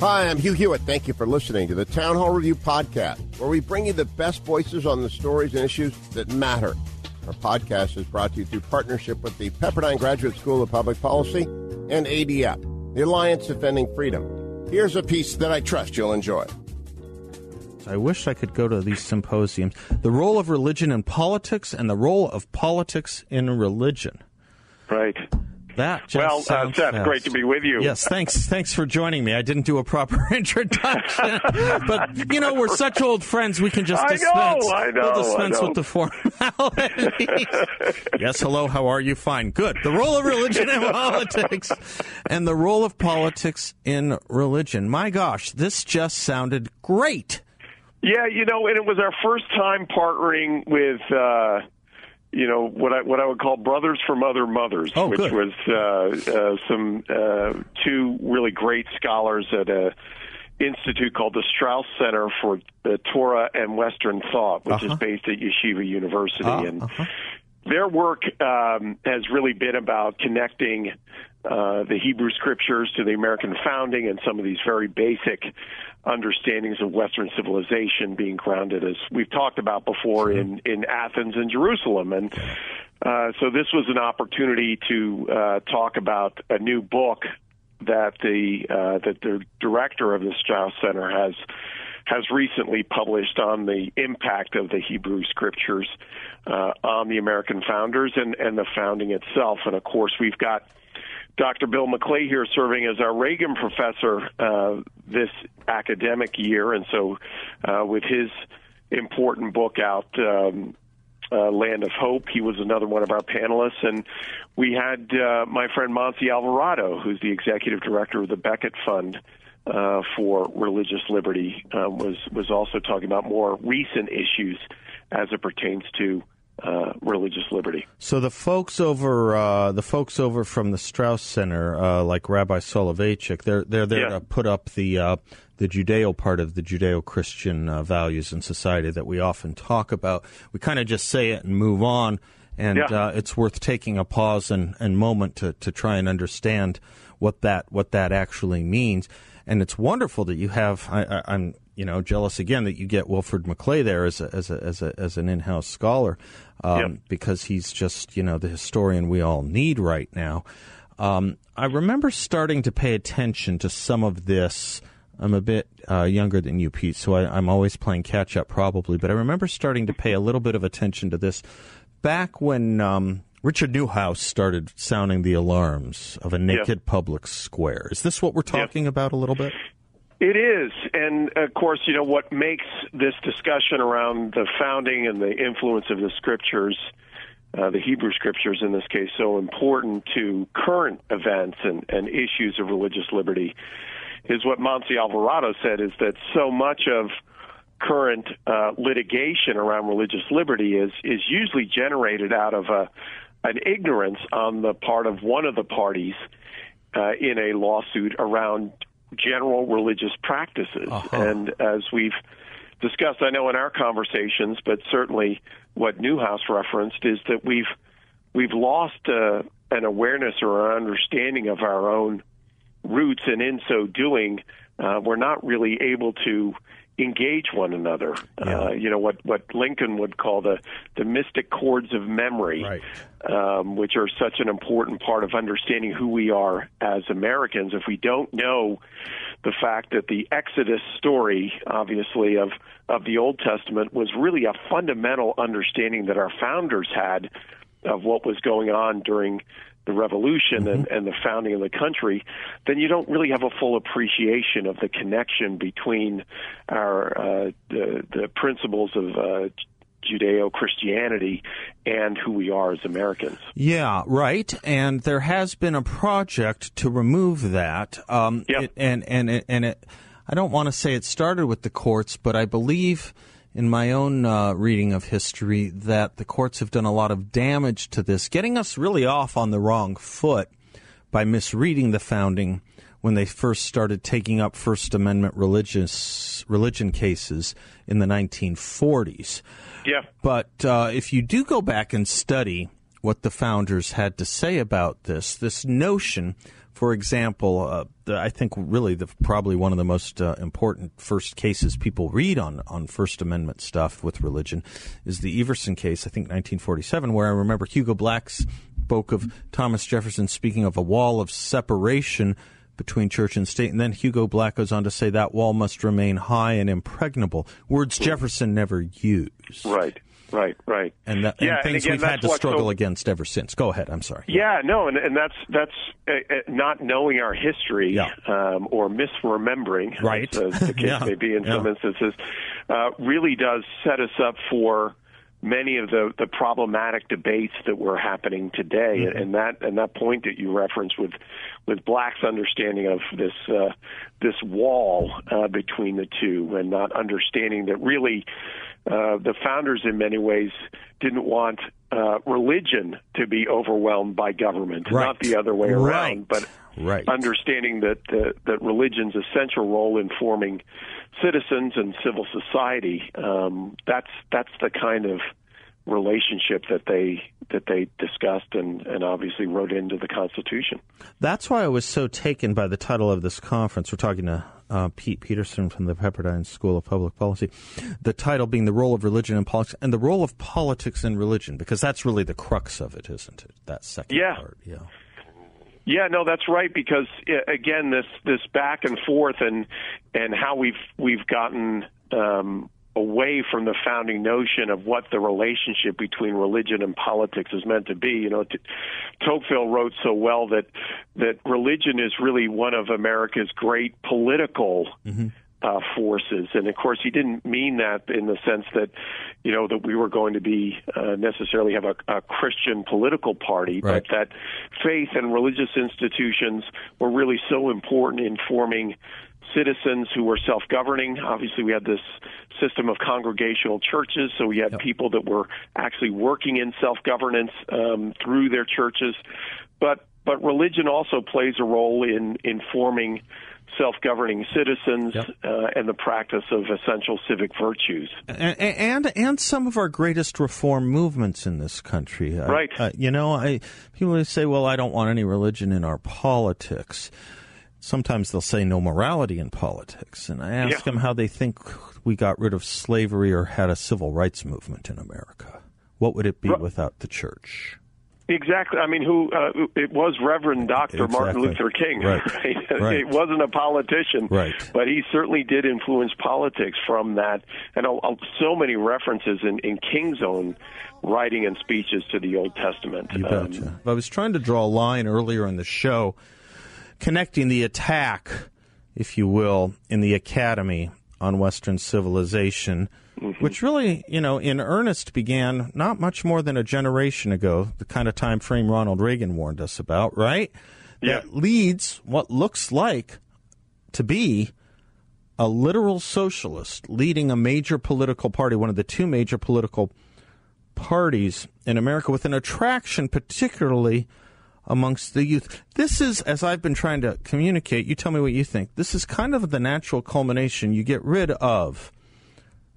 Hi, I'm Hugh Hewitt. Thank you for listening to the Town Hall Review Podcast, where we bring you the best voices on the stories and issues that matter. Our podcast is brought to you through partnership with the Pepperdine Graduate School of Public Policy and ADF, the Alliance Defending Freedom. Here's a piece that I trust you'll enjoy. I wish I could go to these symposiums. The role of religion in politics and the role of politics in religion. Right. That just well, uh, Seth, fast. great to be with you. Yes, thanks. Thanks for joining me. I didn't do a proper introduction, but you know we're such old friends. We can just dispense. I know. I know, we'll dispense I know. with the formalities. yes, hello. How are you? Fine. Good. The role of religion in politics, and the role of politics in religion. My gosh, this just sounded great. Yeah, you know, and it was our first time partnering with, uh, you know, what I what I would call brothers from other mothers, Oh, which good. was uh, uh, some uh, two really great scholars at a institute called the Straus Center for the Torah and Western Thought, which Uh-huh. is based at Yeshiva University, Ah, and uh-huh. their work um, has really been about connecting uh, the Hebrew scriptures to the American founding and some of these very basic understandings of Western civilization being grounded, as we've talked about before, in, in Athens and Jerusalem. And uh, so this was an opportunity to uh, talk about a new book that the uh, that the director of the Straus Center has has recently published on the impact of the Hebrew Scriptures uh, on the American founders and, and the founding itself. And of course, we've got Dr. Bill McClay here serving as our Reagan professor uh, this academic year. And so, uh, with his important book out, um, uh, Land of Hope, he was another one of our panelists. And we had uh, my friend Montse Alvarado, who's the executive director of the Becket Fund. Uh, for religious liberty um, was was also talking about more recent issues as it pertains to uh, religious liberty. So the folks over uh, the folks over from the Straus Center, uh, like Rabbi Soloveichik, they're they're there Yeah. to put up the uh, the Judeo part of the Judeo-Christian uh, values in society that we often talk about. We kind of just say it and move on, and Yeah. uh, it's worth taking a pause and, and moment to, to try and understand what that what that actually means. And it's wonderful that you have. I, I, I'm you know jealous again that you get Wilfred McClay there as a, as a, as a, as an in-house scholar um, Yep. because he's just you know the historian we all need right now. Um, I remember starting to pay attention to some of this. I'm a bit uh, younger than you, Pete, so I, I'm always playing catch up probably. But I remember starting to pay a little bit of attention to this back when um, Richard Neuhaus started sounding the alarms of a naked public square. Is this what we're talking about a little bit? It is, and of course, you know what makes this discussion around the founding and the influence of the scriptures, uh, the Hebrew scriptures in this case, so important to current events and, and issues of religious liberty, is what Montse Alvarado said: is that so much of current uh, litigation around religious liberty is is usually generated out of a an ignorance on the part of one of the parties uh, in a lawsuit around general religious practices. And as we've discussed, I know in our conversations, but certainly what Neuhaus referenced is that we've we've lost uh, an awareness or an understanding of our own roots, and in so doing, uh, we're not really able to engage one another. Uh, you know what what Lincoln would call the the mystic chords of memory, Right. um, which are such an important part of understanding who we are as Americans. If we don't know the fact that the Exodus story, obviously of of the Old Testament, was really a fundamental understanding that our founders had of what was going on during the revolution and, and the founding of the country, then you don't really have a full appreciation of the connection between our uh, the, the principles of uh, Judeo Christianity and who we are as Americans. Yeah, right. And there has been a project to remove that. Um, Yep. it- and and it, and it, I don't want to say it started with the courts, but I believe in my own uh, reading of history that the courts have done a lot of damage to this, getting us really off on the wrong foot by misreading the founding when they first started taking up First Amendment religious religion cases in the 1940s. Yeah. But uh, if you do go back and study what the founders had to say about this, this notion, for example, uh, the, I think really the probably one of the most uh, important first cases people read on on First Amendment stuff with religion is the Everson case, I think 1947, where I remember Hugo Black spoke of Thomas Jefferson speaking of a wall of separation between church and state. And then Hugo Black goes on to say that wall must remain high and impregnable. Words Jefferson never used. Right. Right. Right. And, that, yeah, and things again, we've had to struggle so- against ever since. Go ahead. I'm sorry. Yeah, no, and, and that's that's uh, uh, not knowing our history Yeah. um, or misremembering, Right. as uh, the case Yeah, may be in some instances, uh, really does set us up for many of the, the problematic debates that were happening today, Mm-hmm. and that and that point that you referenced with with Black's understanding of this uh, this wall uh, between the two, and not understanding that really uh, the founders, in many ways, didn't want uh, religion to be overwhelmed by government, Right. not the other way around, Right. but Right. understanding that uh, that religion's essential role in forming citizens and civil society. Um, that's that's the kind of relationship that they that they discussed and, and obviously wrote into the Constitution. That's why I was so taken by the title of this conference. We're talking to uh, Pete Peterson from the Pepperdine School of Public Policy. The title being The Role of Religion in Politics and the Role of Politics in Religion, because that's really the crux of it, isn't it? That second Yeah. part. Yeah. Yeah, no, that's right. Because uh, again, this this back and forth and and how we've we've gotten um, away from the founding notion of what the relationship between religion and politics is meant to be. You know, T- Tocqueville wrote so well that that religion is really one of America's great political. Uh, forces, and of course, he didn't mean that in the sense that, you know, that we were going to be uh, necessarily have a, a Christian political party, Right. but that faith and religious institutions were really so important in forming citizens who were self-governing. Obviously, we had this system of congregational churches, so we had people that were actually working in self-governance um, through their churches. But but religion also plays a role in informing self-governing citizens Yep. uh, and the practice of essential civic virtues. and and and some of our greatest reform movements in this country. I- Right. uh, you know, I people say, "Well, I don't want any religion in our politics." Sometimes they'll say no morality in politics, and I ask Yeah. them how they think we got rid of slavery or had a civil rights movement in America. What would it be Right. without the church? Exactly. I mean, who uh, it was Reverend Dr. Martin Luther King, Right. Right. It wasn't a politician, Right. But he certainly did influence politics from that, and uh, uh, so many references in, in King's own writing and speeches to the Old Testament. You Um, betcha. I was trying to draw a line earlier in the show connecting the attack, if you will, in the academy on Western civilization, mm-hmm. which really, you know, in earnest began not much more than a generation ago, the kind of time frame Ronald Reagan warned us about, right? Yeah. That leads what looks like to be a literal socialist leading a major political party, one of the two major political parties in America with an attraction particularly amongst the youth. This is, as I've been trying to communicate, you tell me what you think. This is kind of the natural culmination. You get rid of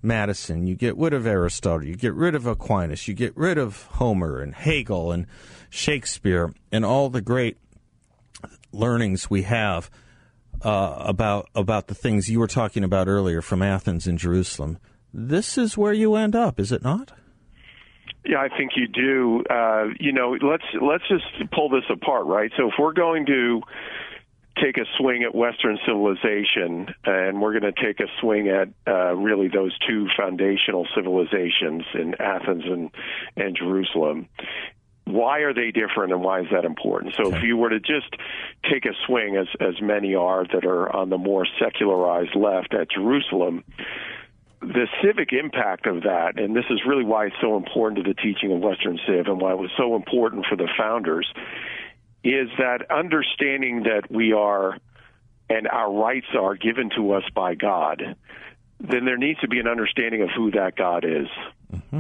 Madison, you get rid of Aristotle, you get rid of Aquinas, you get rid of Homer and Hegel and Shakespeare and all the great learnings we have uh, about about the things you were talking about earlier from Athens and Jerusalem. This is where you end up, is it not? Yeah, I think you do. Uh, you know, let's let's just pull this apart, right? So if we're going to take a swing at Western civilization, and we're going to take a swing at uh, really those two foundational civilizations in Athens and and Jerusalem. Why are they different, and why is that important? So, if you were to just take a swing, as as many are that are on the more secularized left at Jerusalem, the civic impact of that, and this is really why it's so important to the teaching of Western Civ and why it was so important for the founders, is that understanding that we are and our rights are given to us by God, then there needs to be an understanding of who that God is. Mm-hmm.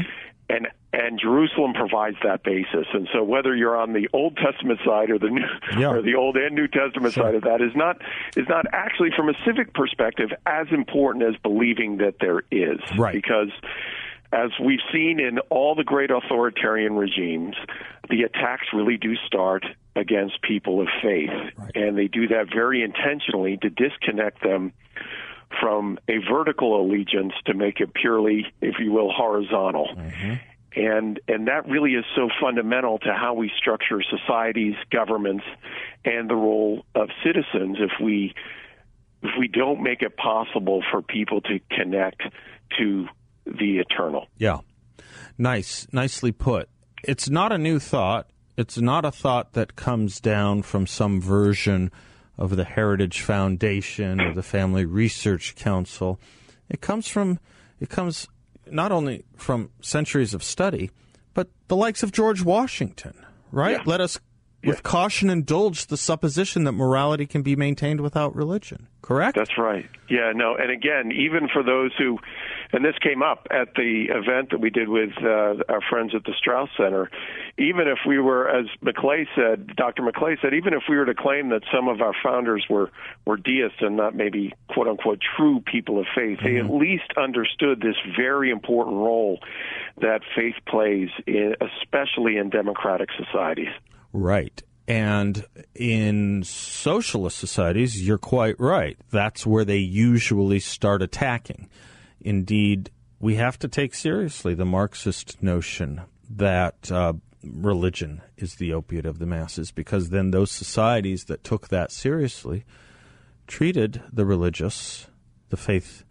And and Jerusalem provides that basis. And so whether you're on the Old Testament side or the New, yeah. or the Old and New Testament sure. side of that is not is not actually from a civic perspective as important as believing that there is. Right. Because as we've seen in all the great authoritarian regimes, the attacks really do start against people of faith. Right. And they do that very intentionally to disconnect them from a vertical allegiance to make it purely, if you will, horizontal. Mm-hmm. And and that really is so fundamental to how we structure societies, governments, and the role of citizens. If we if we don't make it possible for people to connect to the eternal. Yeah. Nice, nicely put. It's not a new thought. It's not a thought that comes down from some version of the Heritage Foundation or the Family Research Council. It comes from it comes not only from centuries of study, but the likes of George Washington, right? Yeah. Let us with yeah. caution indulge the supposition that morality can be maintained without religion. Correct? That's right. Yeah, no. And again, even for those who, and this came up at the event that we did with uh, our friends at the Straus Center, even if we were, as McClay said, Dr. McClay said, even if we were to claim that some of our founders were, were deists and not maybe quote unquote true people of faith, mm-hmm. they at least understood this very important role that faith plays, in, especially in democratic societies. Right. And in socialist societies, you're quite right. That's where they usually start attacking. Indeed, we have to take seriously the Marxist notion that uh, religion is the opiate of the masses, because then those societies that took that seriously treated the religious, the faith,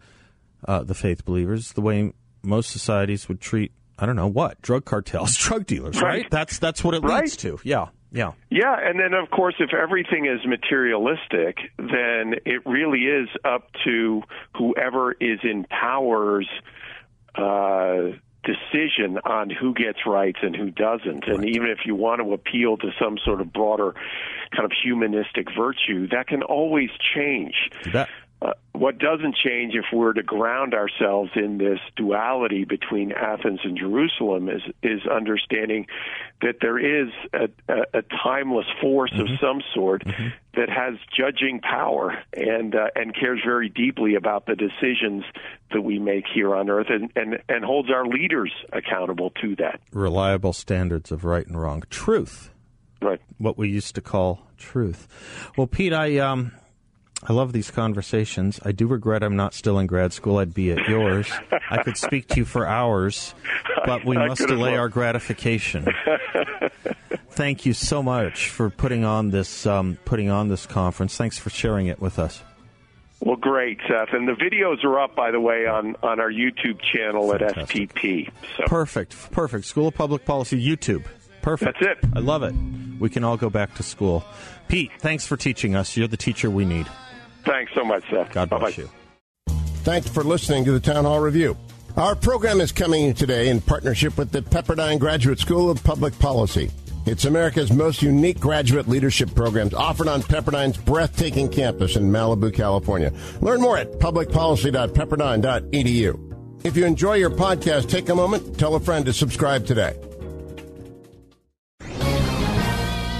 uh, the faith believers, the way most societies would treat I don't know what drug cartels, drug dealers, right? right? That's that's what it right. leads to. Yeah, yeah, yeah. And then of course, if everything is materialistic, then it really is up to whoever is in power's uh, decision on who gets rights and who doesn't. And even if you want to appeal to some sort of broader kind of humanistic virtue, that can always change. Uh, what doesn't change if we're to ground ourselves in this duality between Athens and Jerusalem is is understanding that there is a, a, a timeless force mm-hmm. of some sort mm-hmm. that has judging power and uh, and cares very deeply about the decisions that we make here on earth and, and, and holds our leaders accountable to that. Reliable standards of right and wrong. Truth. Right. What we used to call truth. Well, Pete, I um I love these conversations. I do regret I'm not still in grad school. I'd be at yours. I could speak to you for hours, but we must delay our gratification. Thank you so much for putting on this um, putting on this conference. Thanks for sharing it with us. Well, great, Seth. And the videos are up, by the way, on, on our YouTube channel Fantastic. at SPP. So. Perfect, perfect. School of Public Policy YouTube. Perfect. That's it. I love it. We can all go back to school. Pete, thanks for teaching us. You're the teacher we need. Thanks so much, Seth. God bless Bye-bye. you. Thanks for listening to the Town Hall Review. Our program is coming today in partnership with the Pepperdine Graduate School of Public Policy. It's America's most unique graduate leadership programs offered on Pepperdine's breathtaking campus in Malibu, California. Learn more at publicpolicy.pepperdine.edu. If you enjoy your podcast, take a moment, tell a friend to subscribe today.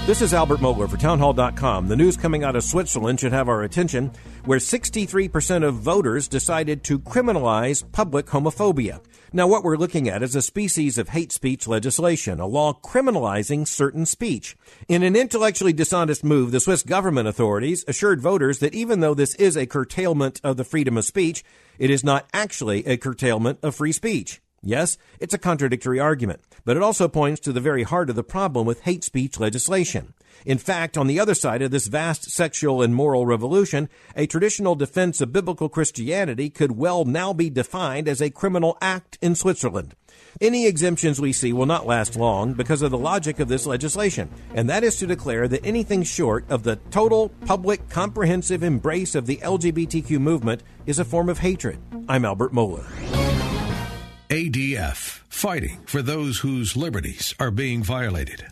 This is Albert Mohler for Townhall.com. The news coming out of Switzerland should have our attention, where 63% of voters decided to criminalize public homophobia. Now, what we're looking at is a species of hate speech legislation, a law criminalizing certain speech. In an intellectually dishonest move, the Swiss government authorities assured voters that even though this is a curtailment of the freedom of speech, it is not actually a curtailment of free speech. Yes, it's a contradictory argument, but it also points to the very heart of the problem with hate speech legislation. In fact, on the other side of this vast sexual and moral revolution, a traditional defense of biblical Christianity could well now be defined as a criminal act in Switzerland. Any exemptions we see will not last long because of the logic of this legislation, and that is to declare that anything short of the total, public, comprehensive embrace of the LGBTQ movement is a form of hatred. I'm Albert Mohler. ADF, fighting for those whose liberties are being violated.